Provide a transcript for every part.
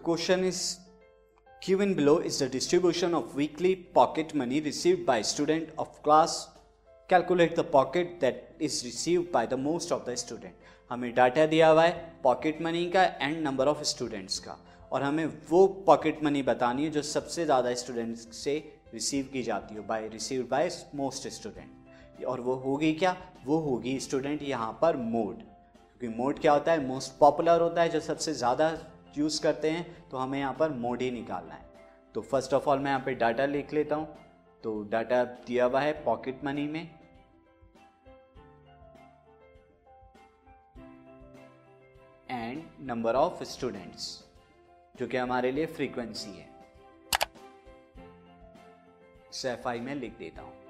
question is given below is the distribution of weekly pocket money received by student of class calculate the pocket that is received by the most of the student हमें data दिया हुआ है pocket money का and number of students का और हमें वो pocket money बतानी है जो सबसे ज़्यादा स्टूडेंट्स से रिसीव की जाती है by receive by most student और वो होगी क्या वो होगी स्टूडेंट यहाँ पर मोड क्योंकि मोड क्या होता है मोस्ट पॉपुलर होता है जो सबसे ज़्यादा यूज़ करते हैं तो हमें यहाँ पर मोड ही निकालना है। तो फ़र्स्ट ऑफ़ ऑल मैं यहाँ पे डाटा लिख लेता हूँ। तो डाटा दिया हुआ है पॉकेट मनी में। एंड नंबर ऑफ़ स्टूडेंट्स जो कि हमारे लिए फ्रीक्वेंसी है। एफ़ आई में लिख देता हूँ।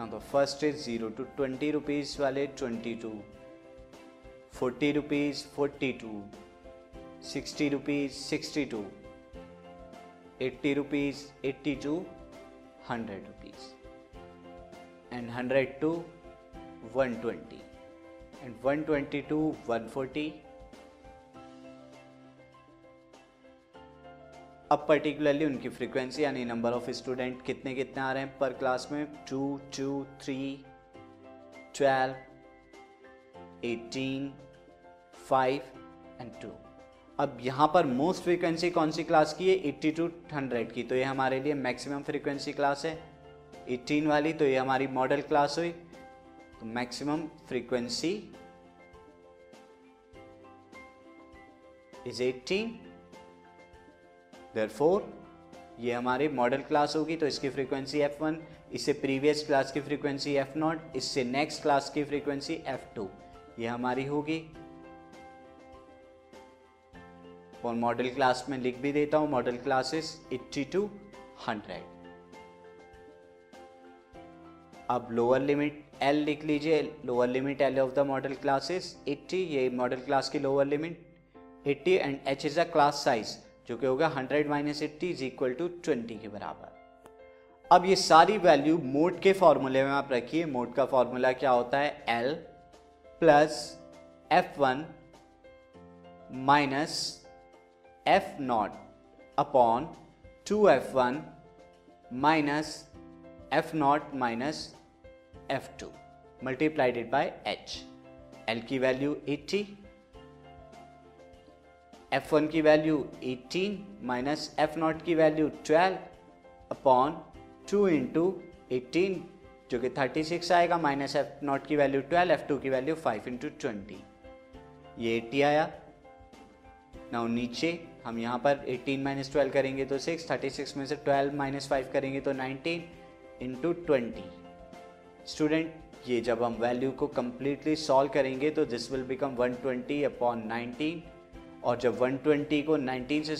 Now the first is 0 to 20 rupees वाले 22 40 rupees 42 60 rupees 62 80 rupees 82 100 rupees. And 100 to 120 and 120 to 140 अब पर्टिकुलरली उनकी फ्रीक्वेंसी यानी नंबर ऑफ़ स्टूडेंट कितने कितने आ रहे हैं पर क्लास में? Two two three twelve eighteen five and two अब यहाँ पर मोस्ट फ्रीक्वेंसी कौन सी क्लास की है? एट्टी टू हंड्रेड की। तो ये हमारे लिए मैक्सिमम फ्रीक्वेंसी क्लास है। एटीन वाली तो ये हमारी मॉडल क्लास हुई। तो maximum frequency is eighteen therefore ये हमारी मॉडल क्लास होगी तो इसकी फ्रीक्वेंसी F1 इससे प्रीवियस क्लास की फ्रीक्वेंसी F नॉट इससे नेक्स्ट क्लास की फ्रीक्वेंसी F2 ये हमारी होगी। और मॉडल क्लास में लिख भी देता हूँ मॉडल क्लासेस 80 टू 100 अब लोअर लिमिट एल लिख लीजिए। Lower limit L of the model classes 80 ये मॉडल क्लास की lower limit 80 and H is a class size जो कि होगा 100 minus eighty is equal to twenty के बराबर। अब ये सारी वैल्यू मोड के फॉर्मूले में आप रखिए। मोड का फॉर्मूला क्या होता है? L plus F one minus F not upon two F one minus F not minus F two multiplied by H L की वैल्यू 80 f1 की वैल्यू 18 माइनस एफ़ नॉट की वैल्यू 12 अपॉन 2 इंटू एटीन जो कि 36 आएगा minus F not की value 12 f2 की value 5 into twenty ये 80 आया। ना नीचे हम यहाँ पर 18 माइनस ट्वेल्व करेंगे तो 6 36 में से 12 माइनस फाइव करेंगे तो 19 इंटू ट्वेंटी स्टूडेंट ये जब हम वैल्यू को कंप्लीटली सॉल्व करेंगे तो this will become 120 twenty upon nineteen और जब 120 को 19 से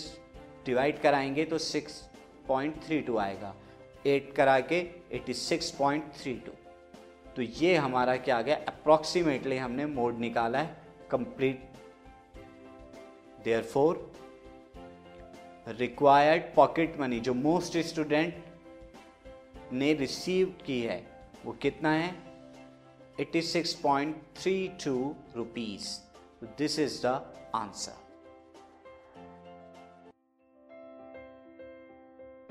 डिवाइड कराएँगे तो 6.32 आएगा। 8 करा के 86.32 तो ये हमारा क्या आ गया? अप्रॉक्सीमेटली हमने मोड निकाला है। Complete therefore required pocket money जो मोस्ट स्टूडेंट ने रिसीव की है, वो कितना है? 86.32 rupees this is the answer